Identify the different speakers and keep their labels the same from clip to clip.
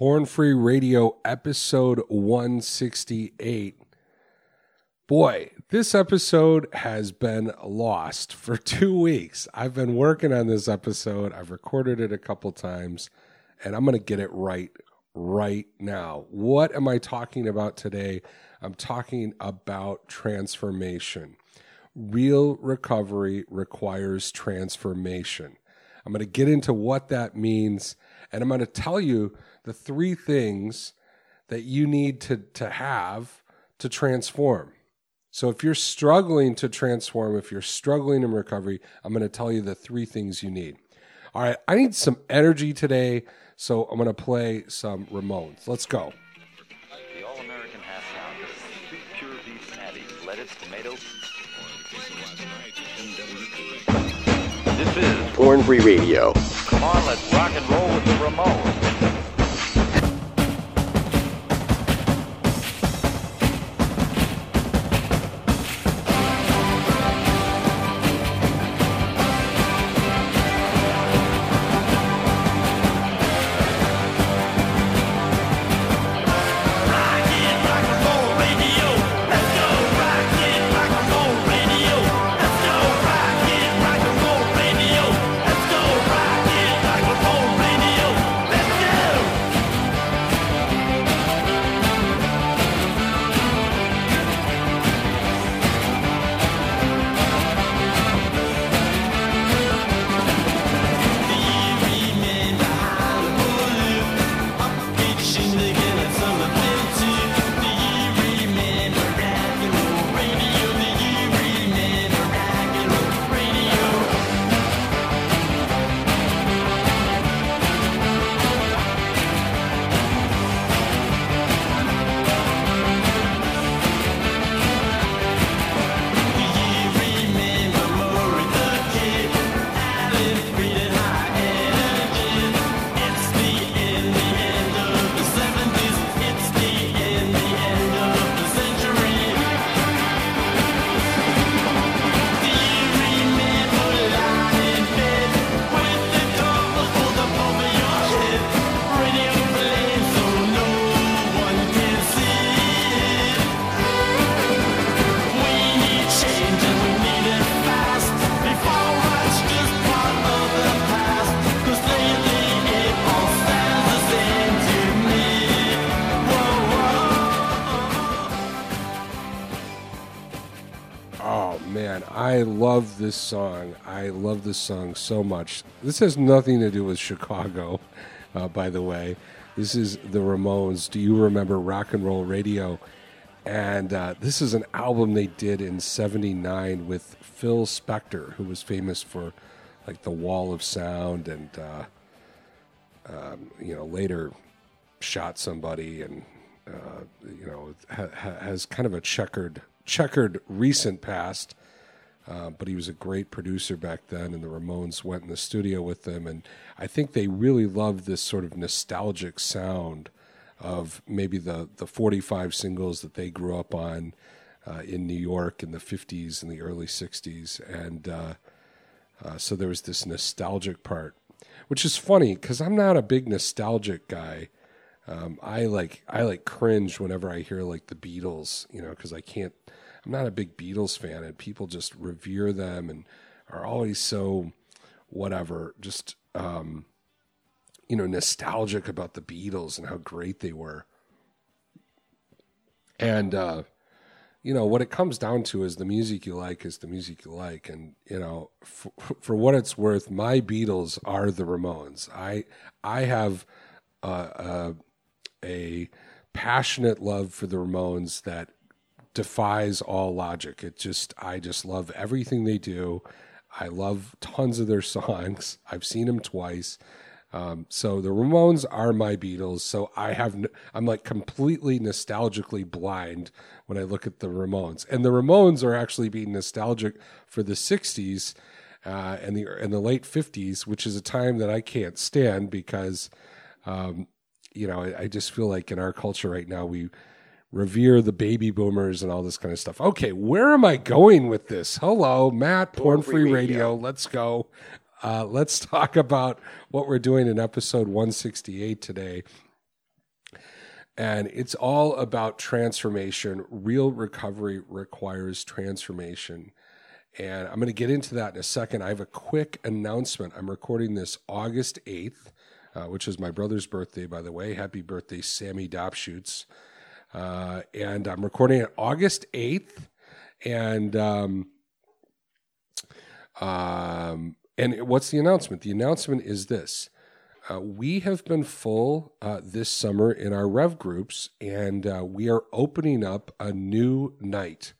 Speaker 1: Porn Free Radio, episode 168. Boy, this episode has been lost for two weeks. I've been working on this episode, I've recorded it a couple times, and I'm going to get it right right now. What am I talking about today? I'm talking about transformation. Real recovery requires transformation. I'm going to get into what that means, and I'm going to tell you the three things that you need to, to have to transform. So, if you're struggling to transform, if you're struggling in recovery, I'm going to tell you the three things you need. All right, I need some energy today, so I'm going to play some Ramones. Let's go.
Speaker 2: The all-American half pound of two pure beef patties, lettuce, tomato. This is
Speaker 3: Porn Free Radio.
Speaker 2: Come on, let's rock and roll with the Ramones.
Speaker 1: I love this song. I love this song so much. This has nothing to do with Chicago, uh, by the way. This is the Ramones. Do you remember Rock and Roll Radio? And uh, this is an album they did in '79 with Phil Spector, who was famous for like the Wall of Sound, and uh, um, you know later shot somebody, and uh, you know ha- ha- has kind of a checkered checkered recent past. Uh, but he was a great producer back then, and the Ramones went in the studio with them, and I think they really loved this sort of nostalgic sound of maybe the the 45 singles that they grew up on uh, in New York in the 50s and the early 60s, and uh, uh, so there was this nostalgic part, which is funny because I'm not a big nostalgic guy. Um, I like I like cringe whenever I hear like the Beatles, you know, because I can't. I'm not a big Beatles fan, and people just revere them and are always so whatever, just um, you know, nostalgic about the Beatles and how great they were. And uh, you know what it comes down to is the music you like is the music you like, and you know, for, for what it's worth, my Beatles are the Ramones. I I have uh, uh, a passionate love for the Ramones that defies all logic. It just I just love everything they do. I love tons of their songs. I've seen them twice. Um, so the Ramones are my Beatles. So I have I'm like completely nostalgically blind when I look at the Ramones, and the Ramones are actually being nostalgic for the '60s uh, and the and the late '50s, which is a time that I can't stand because um, you know I, I just feel like in our culture right now we revere the baby boomers and all this kind of stuff. Okay, where am I going with this? Hello, Matt, Porn Free Radio. Let's go. Uh, let's talk about what we're doing in episode 168 today. And it's all about transformation. Real recovery requires transformation. And I'm going to get into that in a second. I have a quick announcement. I'm recording this August 8th, uh, which is my brother's birthday, by the way. Happy birthday, Sammy Dopshoots. Uh, and I'm recording it August 8th. And um, um, and what's the announcement? The announcement is this. Uh, we have been full uh, this summer in our Rev groups, and uh, we are opening up a new night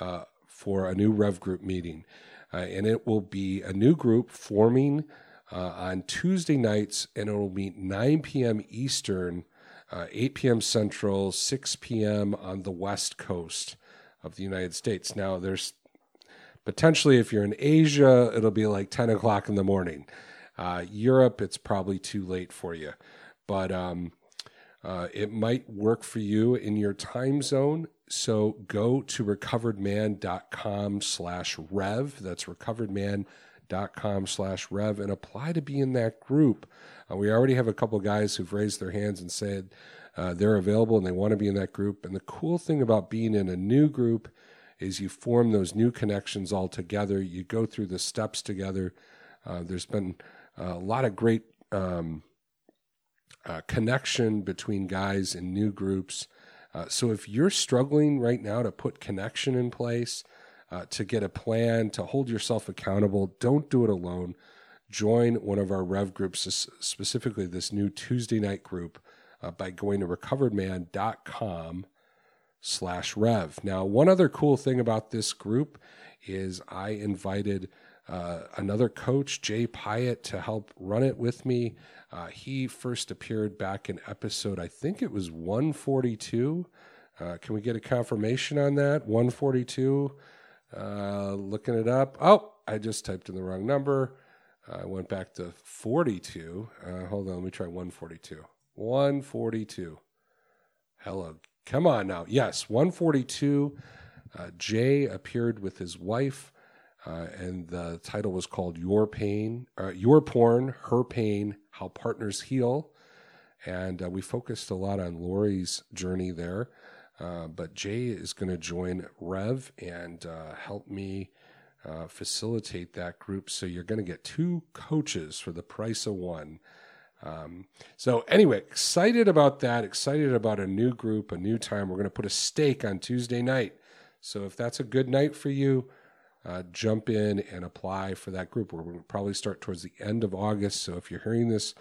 Speaker 1: uh, for a new Rev group meeting. Uh, and it will be a new group forming on Tuesday nights, and it will meet 9 p.m. Eastern, 8 p.m. Central, 6 p.m. on the West Coast of the United States. Now, there's potentially, if you're in Asia, it'll be like 10 o'clock in the morning. Uh, Europe, it's probably too late for you, but um, uh, it might work for you in your time zone. So go to recoveredman.com slash rev. That's recoveredman.com slash rev and apply to be in that group. Uh, we already have a couple guys who've raised their hands and said uh, they're available and they want to be in that group. And the cool thing about being in a new group is you form those new connections all together. You go through the steps together. Uh, there's been a lot of great um, uh, connection between guys in new groups. Uh, so if you're struggling right now to put connection in place, uh, to get a plan, to hold yourself accountable, don't do it alone. Join one of our Rev groups, specifically this new Tuesday night group, uh, by going to recoveredman.com slash rev. Now, one other cool thing about this group is I invited uh, another coach, Jay Pyatt, to help run it with me. Uh, he first appeared back in episode, I think it was 142. Uh, can we get a confirmation on that? 142. Uh, looking it up. Oh, I just typed in the wrong number. I went back to 42. Uh, hold on, let me try 142. 142. Hello. Come on now. Yes, 142. Uh, Jay appeared with his wife uh, and the title was called "Your Pain, uh, Your Porn, Her Pain: How Partners Heal." And uh, we focused a lot on Lori's journey there, uh, but Jay is going to join Rev and uh, help me uh, facilitate that group. So you're going to get two coaches for the price of one. Um, so anyway, excited about that. Excited about a new group, a new time. We're going to put a stake on Tuesday night. So if that's a good night for you uh, jump in and apply for that group. We're going to probably start towards the end of August. So if you're hearing this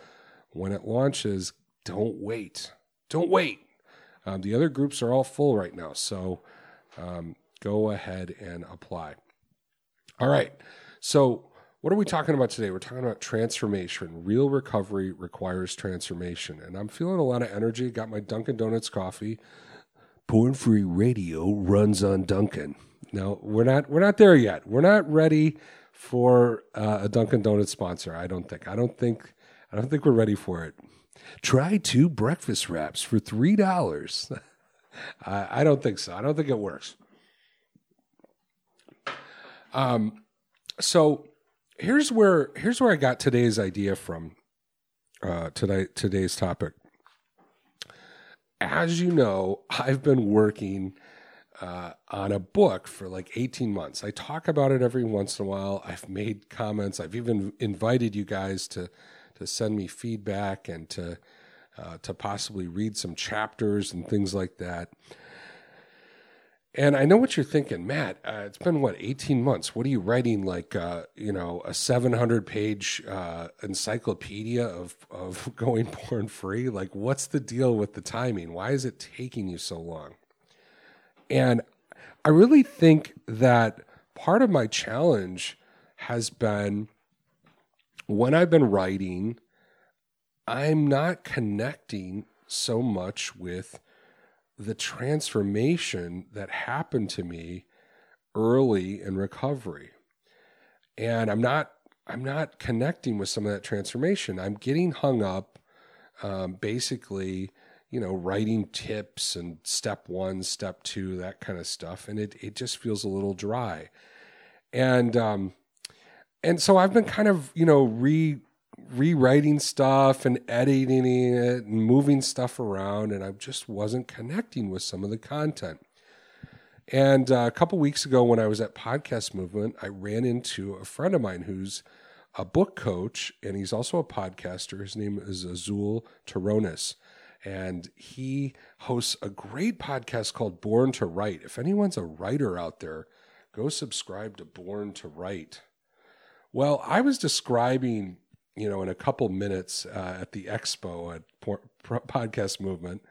Speaker 1: when it launches, don't wait. Don't wait. Um, the other groups are all full right now. So um, go ahead and apply. All right. So, what are we talking about today? We're talking about transformation. Real recovery requires transformation. And I'm feeling a lot of energy. Got my Dunkin' Donuts coffee. Porn Free Radio runs on Dunkin' no, we're not. We're not there yet. We're not ready for uh, a Dunkin' Donuts sponsor. I don't think. I don't think. I don't think we're ready for it. Try two breakfast wraps for three dollars. I, I don't think so. I don't think it works. Um, so here's where here's where I got today's idea from. Uh, today today's topic. As you know, I've been working uh, on a book for like 18 months. I talk about it every once in a while. I've made comments. I've even invited you guys to to send me feedback and to uh, to possibly read some chapters and things like that. And I know what you're thinking, Matt. Uh, it's been what 18 months. What are you writing? Like uh, you know, a 700 page uh, encyclopedia of of going porn free. Like, what's the deal with the timing? Why is it taking you so long? And I really think that part of my challenge has been when I've been writing, I'm not connecting so much with the transformation that happened to me early in recovery. And I'm not I'm not connecting with some of that transformation. I'm getting hung up um, basically you know, writing tips and step one, step two, that kind of stuff. And it, it just feels a little dry. And, um, and so I've been kind of, you know, re, rewriting stuff and editing it and moving stuff around, and I just wasn't connecting with some of the content. And uh, a couple weeks ago, when I was at Podcast Movement, I ran into a friend of mine who's a book coach and he's also a podcaster. His name is Azul Terrones. And he hosts a great podcast called Born to Write. If anyone's a writer out there, go subscribe to Born to Write. Well, I was describing, you know, in a couple minutes uh, at the expo at Podcast Movement,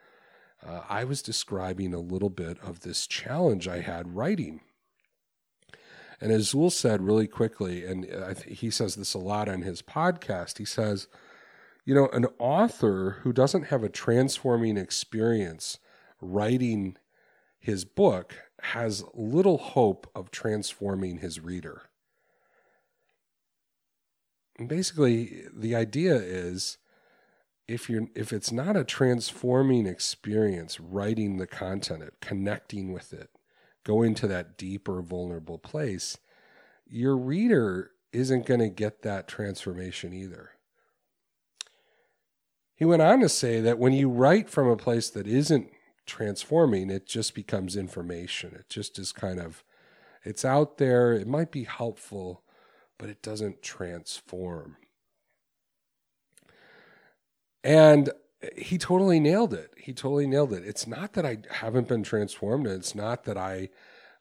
Speaker 1: uh, I was describing a little bit of this challenge I had writing. And as Azul said really quickly, and he says this a lot on his podcast, he says, you know, an author who doesn't have a transforming experience writing his book has little hope of transforming his reader. Basically, the idea is if you're if it's not a transforming experience writing the content, connecting with it, going to that deeper vulnerable place, your reader isn't going to get that transformation either. He went on to say that when you write from a place that isn't transforming, it just becomes information. It just is kind of, it's out there, it might be helpful, but it doesn't transform. And he totally nailed it. He totally nailed it. It's not that I haven't been transformed. and It's not that I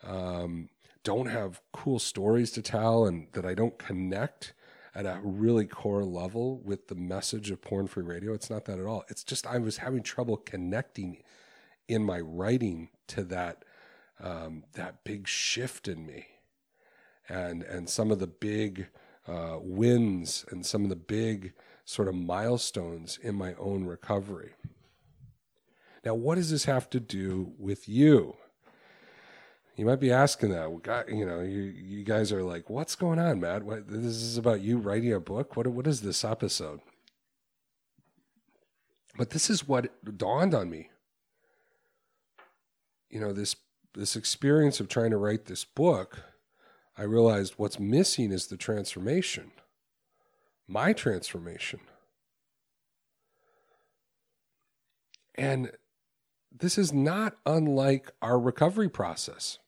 Speaker 1: um, don't have cool stories to tell and that I don't connect at a really core level with the message of porn free radio. It's not that at all. It's just I was having trouble connecting in my writing to that um, that big shift in me, and and some of the big uh, wins and some of the big sort of milestones in my own recovery. Now, what does this have to do with you? You might be asking that. You know, you you guys are like, "What's going on, Matt? What, this is about you writing a book. What what is this episode?" But this is what dawned on me. You know, this this experience of trying to write this book, I realized what's missing is the transformation. My transformation. And this is not unlike our recovery process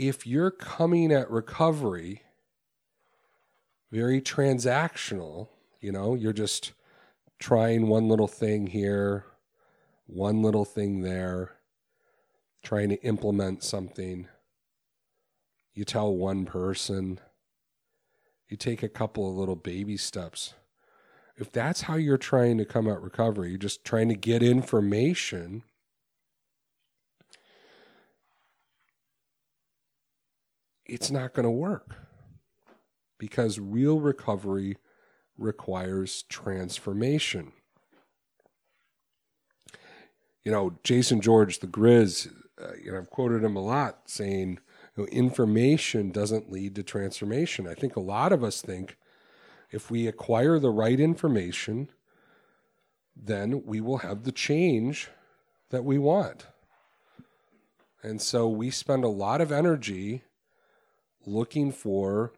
Speaker 1: if you're coming at recovery very transactional, you know, you're just trying one little thing here, one little thing there, trying to implement something. You tell one person, you take a couple of little baby steps. If that's how you're trying to come at recovery, you're just trying to get information it's not going to work because real recovery requires transformation. You know, Jason George, the Grizz, uh, you know, I've quoted him a lot saying, you know, information doesn't lead to transformation. I think a lot of us think if we acquire the right information, then we will have the change that we want. And so we spend a lot of energy looking for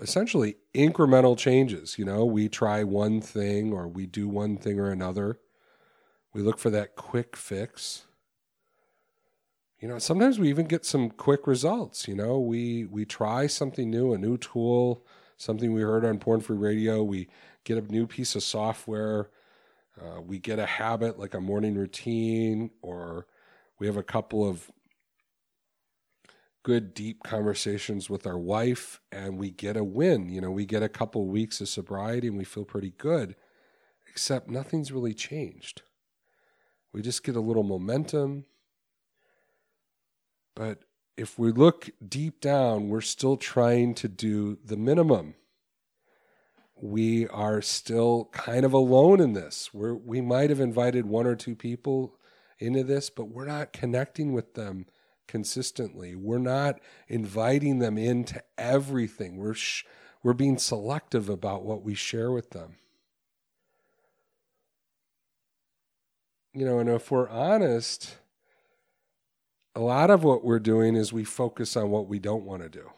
Speaker 1: essentially incremental changes. You know, we try one thing or we do one thing or another. We look for that quick fix. You know, sometimes we even get some quick results. You know, we we try something new, a new tool, something we heard on Porn Free Radio. We get a new piece of software. Uh, we get a habit like a morning routine, or we have a couple of good deep conversations with our wife and we get a win you know we get a couple weeks of sobriety and we feel pretty good except nothing's really changed we just get a little momentum but if we look deep down we're still trying to do the minimum we are still kind of alone in this we're, we might have invited one or two people into this but we're not connecting with them consistently. We're not inviting them into everything. We're sh- we're being selective about what we share with them. You know, and if we're honest, a lot of what we're doing is we focus on what we don't want to do.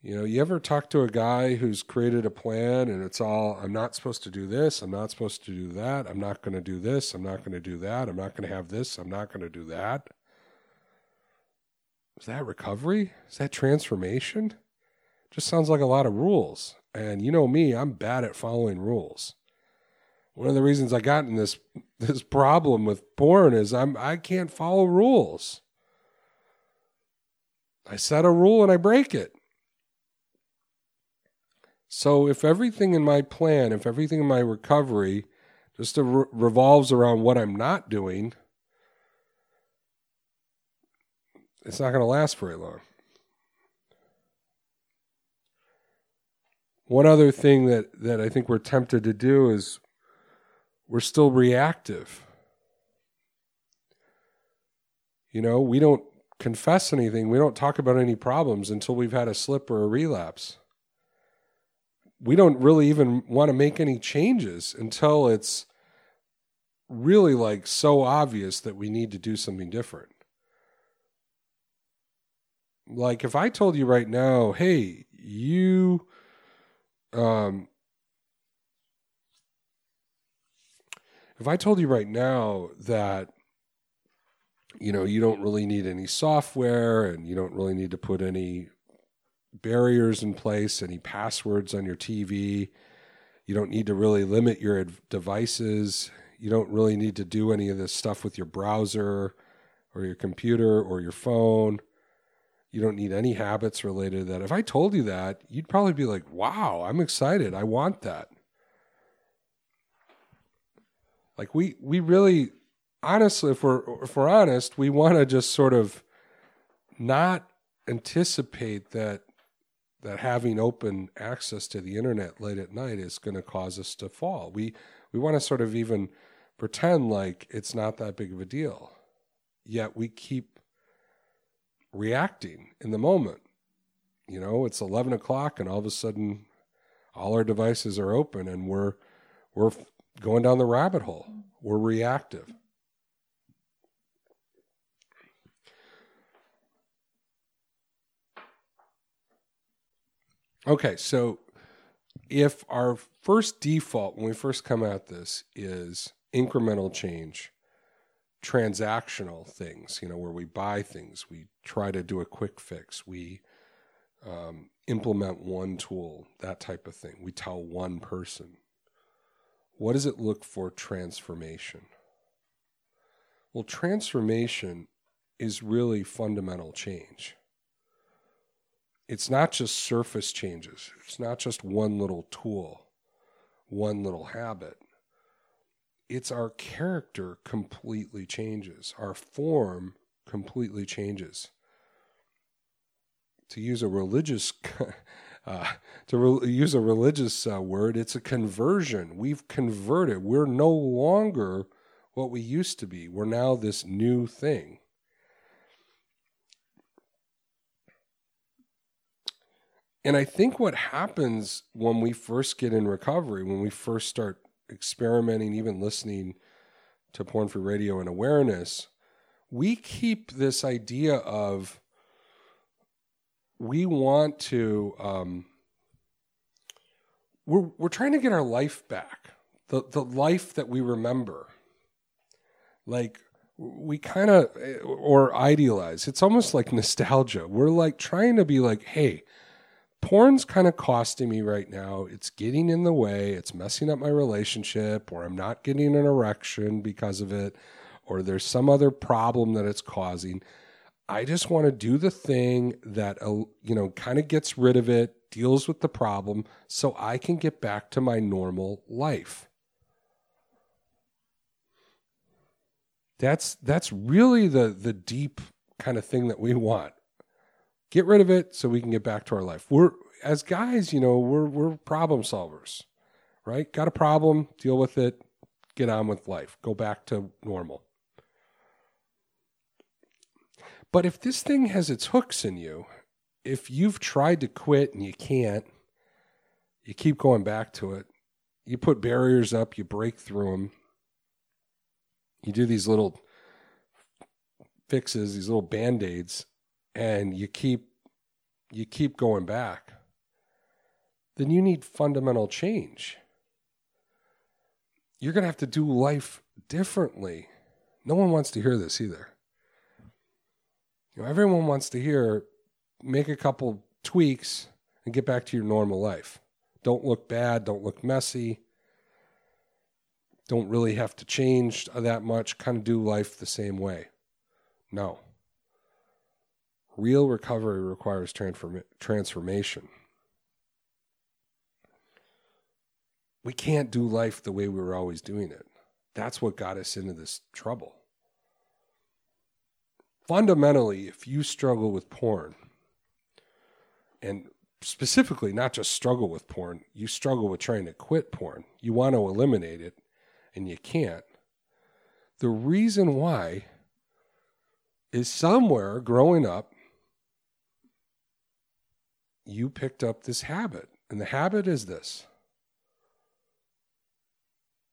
Speaker 1: You know, you ever talk to a guy who's created a plan and it's all, I'm not supposed to do this, I'm not supposed to do that, I'm not going to do this, I'm not going to do that, I'm not going to have this, I'm not going to do that? Is that recovery? Is that transformation? Just sounds like a lot of rules. And you know me, I'm bad at following rules. One of the reasons I got in this this problem with porn is I'm I can't follow rules. I set a rule and I break it. So if everything in my plan, if everything in my recovery just re- revolves around what I'm not doing, it's not going to last very long. One other thing that, that I think we're tempted to do is we're still reactive. You know, we don't confess anything, we don't talk about any problems until we've had a slip or a relapse. We don't really even want to make any changes until it's really like so obvious that we need to do something different. Like if I told you right now, hey, you um if I told you right now that you know you don't really need any software and you don't really need to put any barriers in place, any passwords on your TV, you don't need to really limit your devices, you don't really need to do any of this stuff with your browser or your computer or your phone. You don't need any habits related to that. If I told you that, you'd probably be like, "Wow, I'm excited. I want that." Like we we really honestly if we're if we're honest, we want to just sort of not anticipate that that having open access to the internet late at night is going to cause us to fall. We we want to sort of even pretend like it's not that big of a deal. Yet we keep reacting in the moment. You know, it's eleven o'clock, and all of a sudden, all our devices are open, and we're we're going down the rabbit hole. We're reactive. Okay, so if our first default when we first come at this is incremental change, transactional things, you know, where we buy things, we try to do a quick fix, we um, implement one tool, that type of thing. We tell one person. What does it look for transformation? Well, transformation is really fundamental change. It's not just surface changes, it's not just one little tool, one little habit. It's our character completely changes, our form completely changes. To use a religious uh, to re- use a religious uh, word, it's a conversion. We've converted. We're no longer what we used to be. We're now this new thing. And I think what happens when we first get in recovery, when we first start experimenting, even listening to porn free radio and awareness, we keep this idea of we want to um, we're we're trying to get our life back the the life that we remember. Like we kind of or idealize. It's almost like nostalgia. We're like trying to be like hey porn's kind of costing me right now. It's getting in the way. It's messing up my relationship or i'm not getting an erection because of it or there's some other problem that it's causing I just want to do the thing that uh, you know kind of gets rid of it, deals with the problem so I can get back to my normal life. That's that's really the the deep kind of thing that we want. Get rid of it so we can get back to our life. We're as guys, you know, we're we're problem solvers. Right? Got a problem, deal with it, get on with life. Go back to normal. But if this thing has its hooks in you, if you've tried to quit and you can't, you keep going back to it. You put barriers up, you break through them. You do these little fixes, these little band aids, and you keep you keep going back, then you need fundamental change. You're going to have to do life differently. No one wants to hear this either. You know, everyone wants to hear make a couple tweaks and get back to your normal life. Don't look bad, don't look messy. Don't really have to change that much, kind of do life the same way. No. Real recovery requires transform- transformation. We can't do life the way we were always doing it. That's what got us into this trouble. Fundamentally, if you struggle with porn, and specifically not just struggle with porn, you struggle with trying to quit porn, you want to eliminate it, and you can't. The reason why is somewhere growing up, you picked up this habit. And the habit is this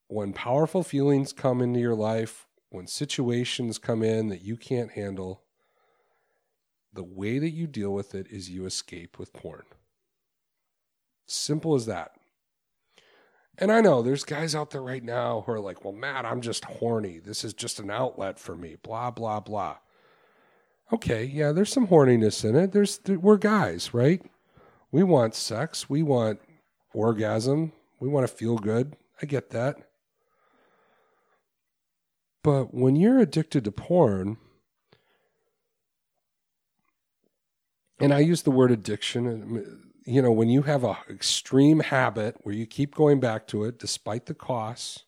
Speaker 1: when powerful feelings come into your life, when situations come in that you can't handle, the way that you deal with it is you escape with porn. Simple as that. And I know there's guys out there right now who are like, well, Matt, I'm just horny. This is just an outlet for me, blah, blah, blah. Okay, yeah, there's some horniness in it. There's we're guys, right? We want sex, we want orgasm, we want to feel good. I get that. But when you're addicted to porn, and I use the word addiction, uh, you know, when you have a extreme habit where you keep going back to it despite the costs,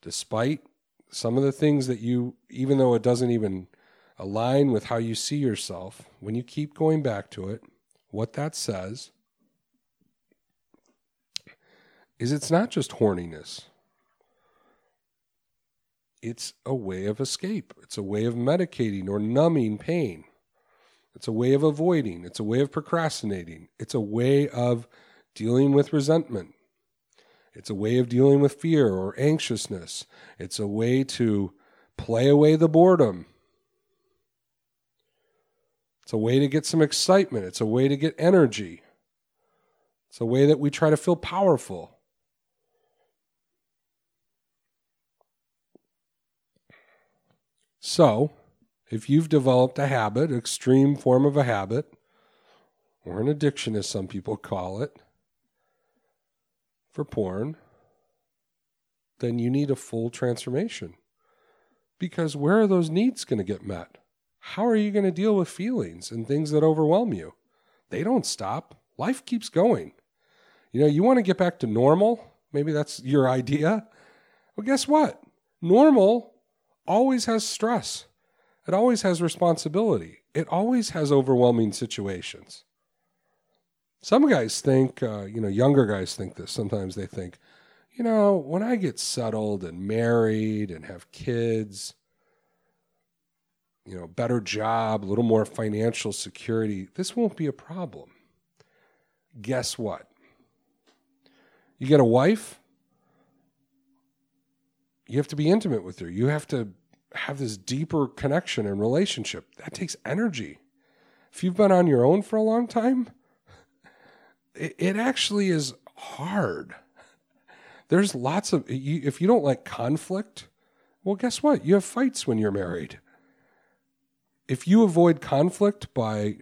Speaker 1: despite some of the things that you, even though it doesn't even align with how you see yourself, when you keep going back to it, what that says is it's not just horniness it's a way of escape. It's a way of medicating or numbing pain. It's a way of avoiding. It's a way of procrastinating. It's a way of dealing with resentment. It's a way of dealing with fear or anxiousness. It's a way to play away the boredom. It's a way to get some excitement. It's a way to get energy. It's a way that we try to feel powerful. So, if you've developed a habit, extreme form of a habit, or an addiction as some people call it, for porn, then you need a full transformation. Because where are those needs going to get met? How are you going to deal with feelings and things that overwhelm you? They don't stop. Life keeps going. You know, you want to get back to normal? Maybe that's your idea. Well, guess what? Normal always has stress. It always has responsibility. It always has overwhelming situations. Some guys think, uh, you know, younger guys think this. Sometimes they think, you know, when I get settled and married and have kids, you know, better job, a little more financial security, this won't be a problem. Guess what? You get a wife, you have to be intimate with her. You have to have this deeper connection and relationship. That takes energy. If you've been on your own for a long time, it, it actually is hard. There's lots of, you, if you don't like conflict, well, guess what? You have fights when you're married. If you avoid conflict by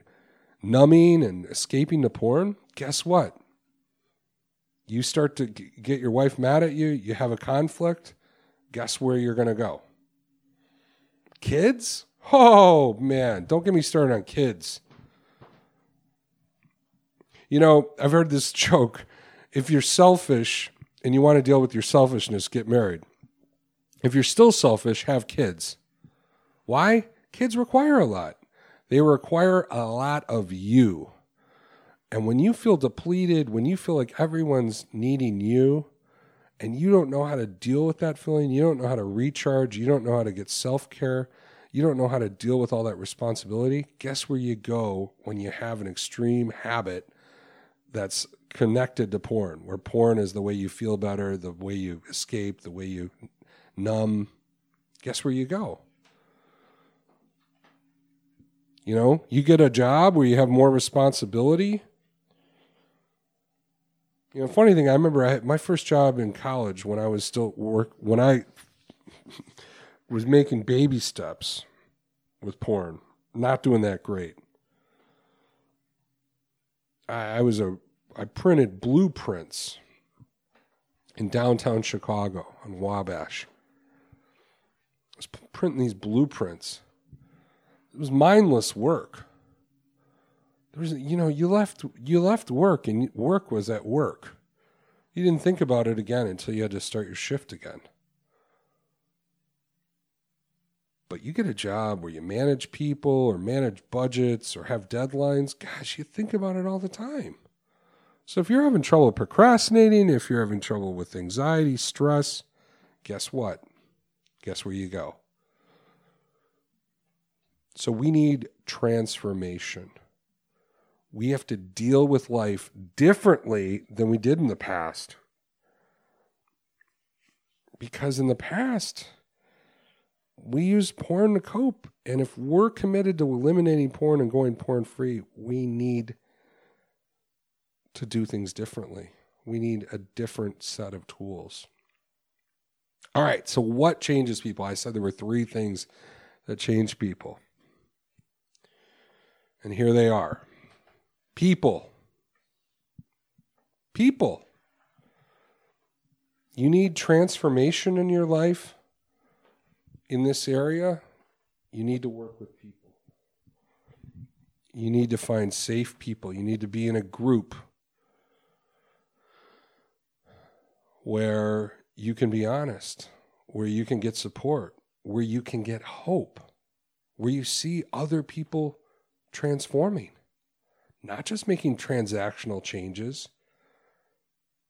Speaker 1: numbing and escaping to porn, guess what? You start to get your wife mad at you, you have a conflict, guess where you're going to go? Kids? Oh, man. Don't get me started on kids. You know, I've heard this joke. If you're selfish and you want to deal with your selfishness, get married. If you're still selfish, have kids. Why? Kids require a lot. They require a lot of you. And when you feel depleted, when you feel like everyone's needing you, and you don't know how to deal with that feeling, you don't know how to recharge, you don't know how to get self care, you don't know how to deal with all that responsibility, guess where you go when you have an extreme habit that's connected to porn, where porn is the way you feel better, the way you escape, the way you numb. Guess where you go? You know, you get a job where you have more responsibility. You know, funny thing, I remember I had my first job in college when I was still work when I was making baby steps with porn. Not doing that great. I, I was a I printed blueprints in downtown Chicago on Wabash. I was printing these blueprints. It was mindless work. There was, you know, you left you left work and work was at work. You didn't think about it again until you had to start your shift again. But you get a job where you manage people or manage budgets or have deadlines, gosh, you think about it all the time. So if you're having trouble procrastinating, if you're having trouble with anxiety, stress, guess what? Guess where you go? So we need transformation. We have to deal with life differently than we did in the past. Because in the past, we use porn to cope. And if we're committed to eliminating porn and going porn free, we need to do things differently. We need a different set of tools. All right, so what changes people? I said there were three things that change people. And here they are people. People. You need transformation in your life in this area. You need to work with people. You need to find safe people. You need to be in a group where you can be honest, where you can get support, where you can get hope, where you see other people transforming, not just making transactional changes.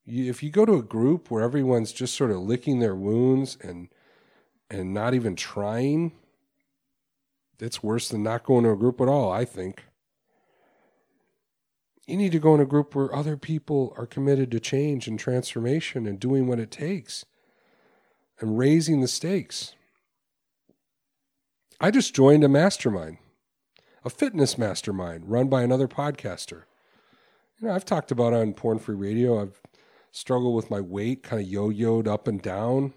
Speaker 1: If you go to a group where everyone's just sort of licking their wounds and and not even trying, it's worse than not going to a group at all, I think. You need to go in a group where other people are committed to change and transformation and doing what it takes and raising the stakes. I just joined a mastermind, a fitness mastermind run by another podcaster. You know, I've talked about on Porn Free Radio, I've struggled with my weight, kind of yo yoed up and down.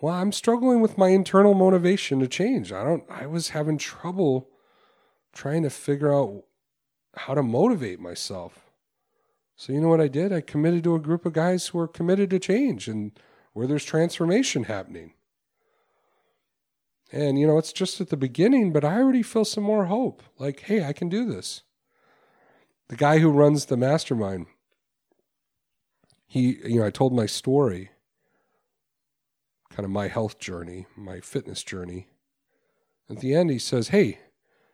Speaker 1: Well, I'm struggling with my internal motivation to change. I don't, I was having trouble trying to figure out how to motivate myself. So you know what I did? I committed to a group of guys who are committed to change and where there's transformation happening. And you know, it's just at the beginning, but I already feel some more hope. Like, hey, I can do this. The guy who runs the mastermind, he, you know, I told my story, kind of my health journey, my fitness journey. At the end, he says, Hey,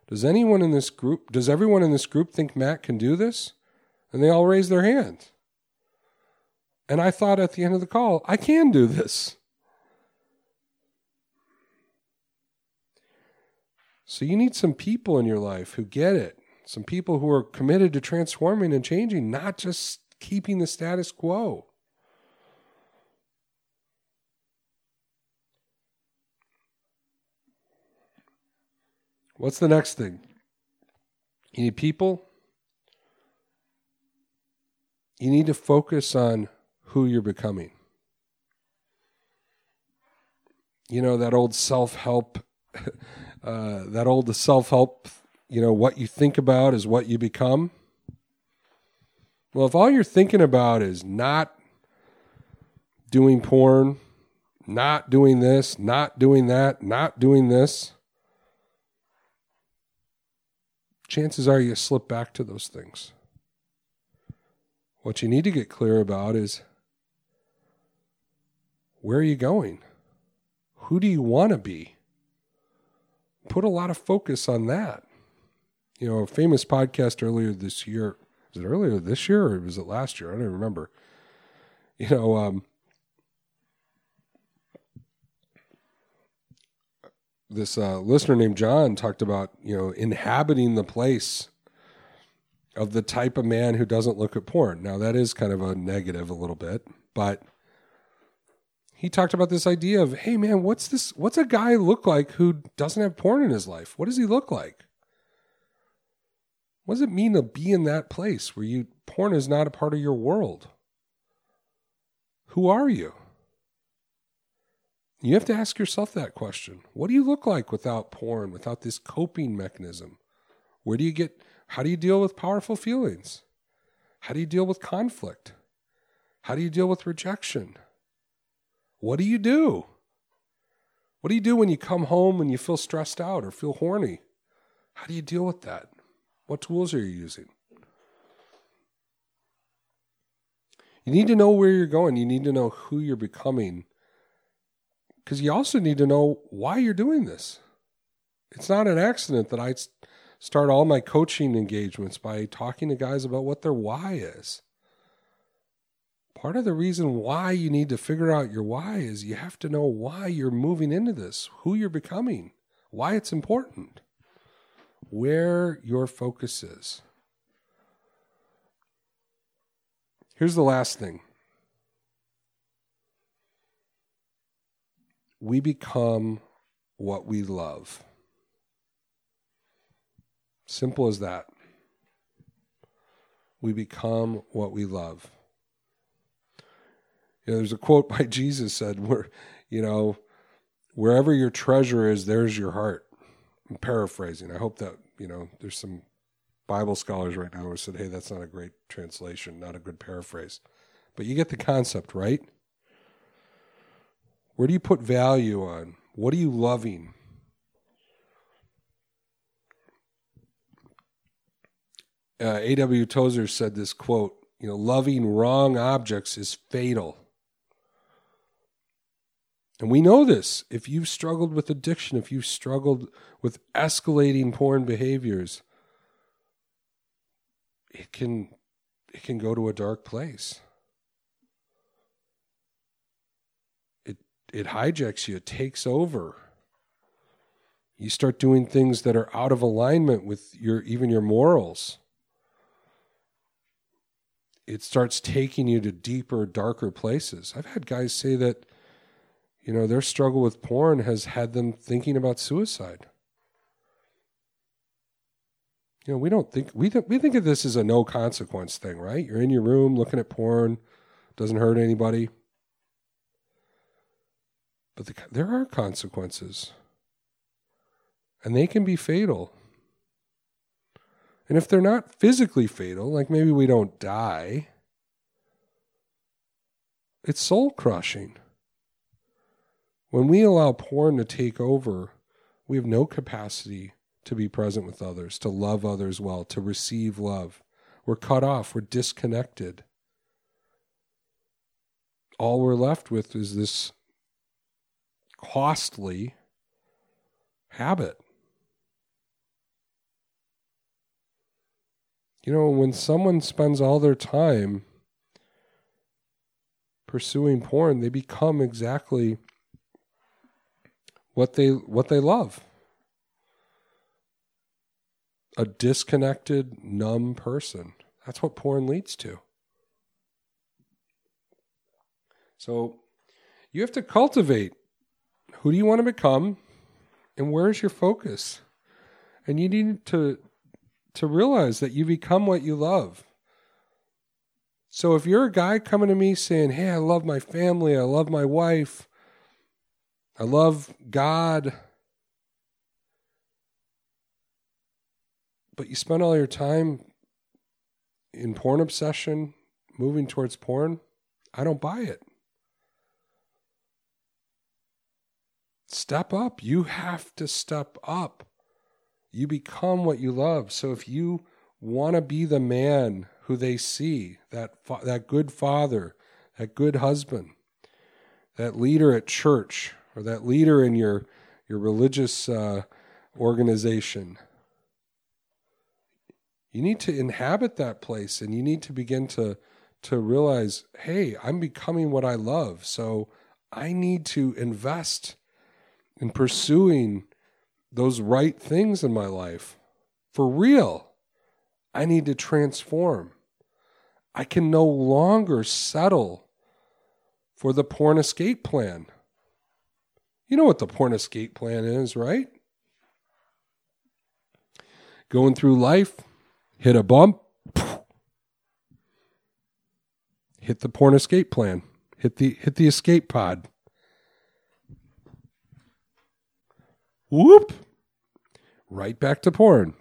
Speaker 1: does anyone in this group, does everyone in this group think Matt can do this? And they all raise their hand. And I thought at the end of the call, I can do this. So you need some people in your life who get it, some people who are committed to transforming and changing, not just keeping the status quo. What's the next thing? You need people. You need to focus on who you're becoming. You know, that old self help, uh, that old self help, you know, what you think about is what you become. Well, if all you're thinking about is not doing porn, not doing this, not doing that, not doing this, chances are you slip back to those things. What you need to get clear about is where are you going? Who do you want to be? Put a lot of focus on that. You know, a famous podcast earlier this year, was it earlier this year or was it last year? I don't even remember. You know, um, this uh, listener named John talked about you know inhabiting the place of the type of man who doesn't look at porn. Now that is kind of a negative a little bit, but he talked about this idea of hey man, what's this? What's a guy look like who doesn't have porn in his life? What does he look like? What does it mean to be in that place where you porn is not a part of your world? Who are you? You have to ask yourself that question. What do you look like without porn, without this coping mechanism? Where do you get, how do you deal with powerful feelings? How do you deal with conflict? How do you deal with rejection? What do you do? What do you do when you come home and you feel stressed out or feel horny? How do you deal with that? What tools are you using? You need to know where you're going. You need to know who you're becoming. Because you also need to know why you're doing this. It's not an accident that I start all my coaching engagements by talking to guys about what their why is. Part of the reason why you need to figure out your why is you have to know why you're moving into this, who you're becoming, why it's important, where your focus is. Here's the last thing we become what we love. Simple as that. We become what we love. You know, there's a quote by Jesus said, "Where, you know, wherever your treasure is, there's your heart." I'm paraphrasing. I hope that you know there's some Bible scholars right now who said, "Hey, that's not a great translation, not a good paraphrase," but you get the concept, right? Where do you put value on? What are you loving? Uh, A.W. Tozer said this quote, you know, loving wrong objects is fatal. And we know this. If you've struggled with addiction, if you've struggled with escalating porn behaviors, it can it can go to a dark place. It it hijacks you, it takes over. You start doing things that are out of alignment with your even your morals. It starts taking you to deeper, darker places. I've had guys say that you know, their struggle with porn has had them thinking about suicide. You know, we don't think we th- we think of this as a no consequence thing, right? You're in your room looking at porn, doesn't hurt anybody. But the, there are consequences, and they can be fatal. And if they're not physically fatal, like maybe we don't die, it's soul crushing. When we allow porn to take over, we have no capacity to be present with others, to love others well, to receive love. We're cut off, we're disconnected. All we're left with is this costly habit. You know, when someone spends all their time pursuing porn, they become exactly what they what they love. A disconnected, numb person. That's what porn leads to. So you have to cultivate who do you want to become and where's your focus? And you need to to realize that you become what you love. So if you're a guy coming to me saying, "Hey, I love my family, I love my wife, I love God. But you spend all your time in porn obsession, moving towards porn. I don't buy it. Step up. You have to step up. You become what you love. So if you want to be the man who they see, that that good father, that good husband, that leader at church, or that leader in your your religious uh, organization. You need to inhabit that place, and you need to begin to to realize, hey, I'm becoming what I love, so I need to invest in pursuing those right things in my life for real. I need to transform. I can no longer settle for the porn escape plan. You know what the porn escape plan is, right? Going through life, hit a bump, hit the porn escape plan, hit the hit the escape pod. Whoop! Right back to porn.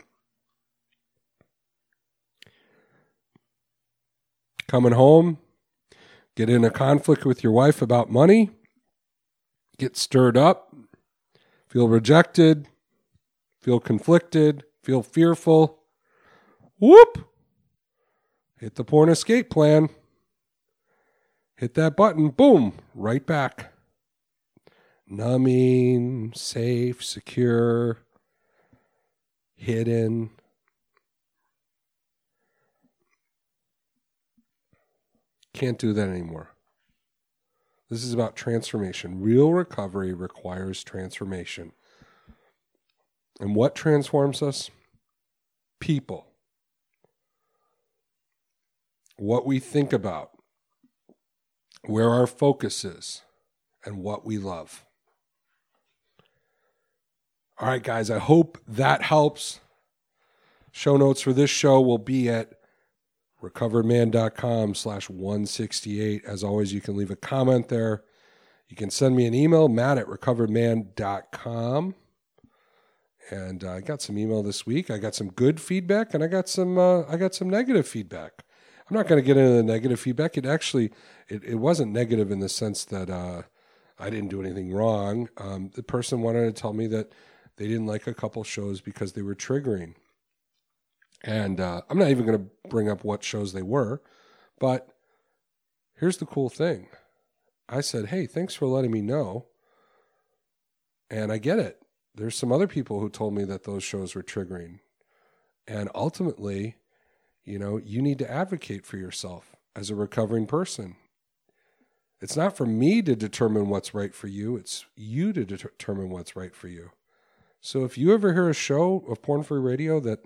Speaker 1: Coming home, get in a conflict with your wife about money, get stirred up, feel rejected, feel conflicted, feel fearful. Whoop! Hit the porn escape plan. Hit that button, boom, right back. Numbing, safe, secure, hidden. Can't do that anymore. This is about transformation. Real recovery requires transformation. And what transforms us? People. What we think about, where our focus is, and what we love. All right, guys, I hope that helps. Show notes for this show will be at recoveredman.com slash 168. As always, you can leave a comment there. You can send me an email, matt at recoveredman.com. And uh, I got some email this week. I got some good feedback and I got some uh, I got some negative feedback. I'm not going to get into the negative feedback. It actually it, it wasn't negative in the sense that uh, I didn't do anything wrong. Um, the person wanted to tell me that they didn't like a couple shows because they were triggering. And uh, I'm not even going to bring up what shows they were, but here's the cool thing. I said, hey, thanks for letting me know. And I get it. There's some other people who told me that those shows were triggering. And ultimately, you know, you need to advocate for yourself as a recovering person. It's not for me to determine what's right for you, it's you to determine what's right for you. So if you ever hear a show of Porn Free Radio that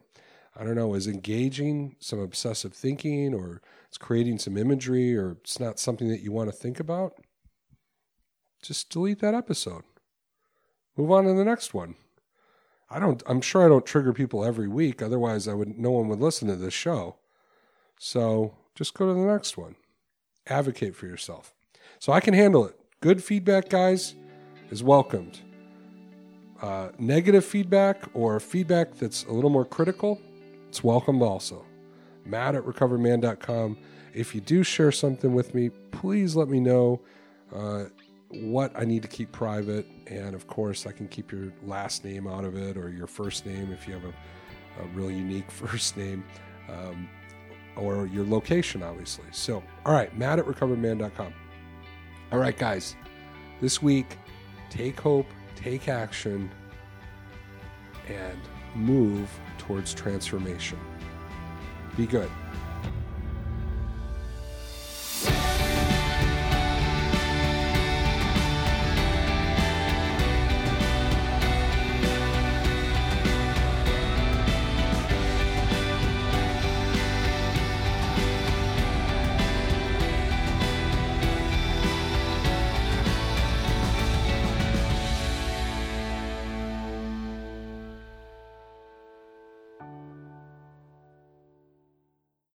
Speaker 1: I don't know, is engaging some obsessive thinking or it's creating some imagery or it's not something that you want to think about, just delete that episode. Move on to the next one. I don't I'm sure I don't trigger people every week, otherwise I would no one would listen to this show. So, just go to the next one. Advocate for yourself. So I can handle it. Good feedback, guys, is welcomed. Uh, negative feedback or feedback that's a little more critical, it's welcomed also. Matt at recoveredman.com. If you do share something with me, please let me know uh, what I need to keep private. And of course, I can keep your last name out of it or your first name if you have a, a real unique first name. Um, or your location, obviously. So, all right, Matt at recoveredman.com. All right, guys, this week, take hope, take action, and move towards transformation. Be good.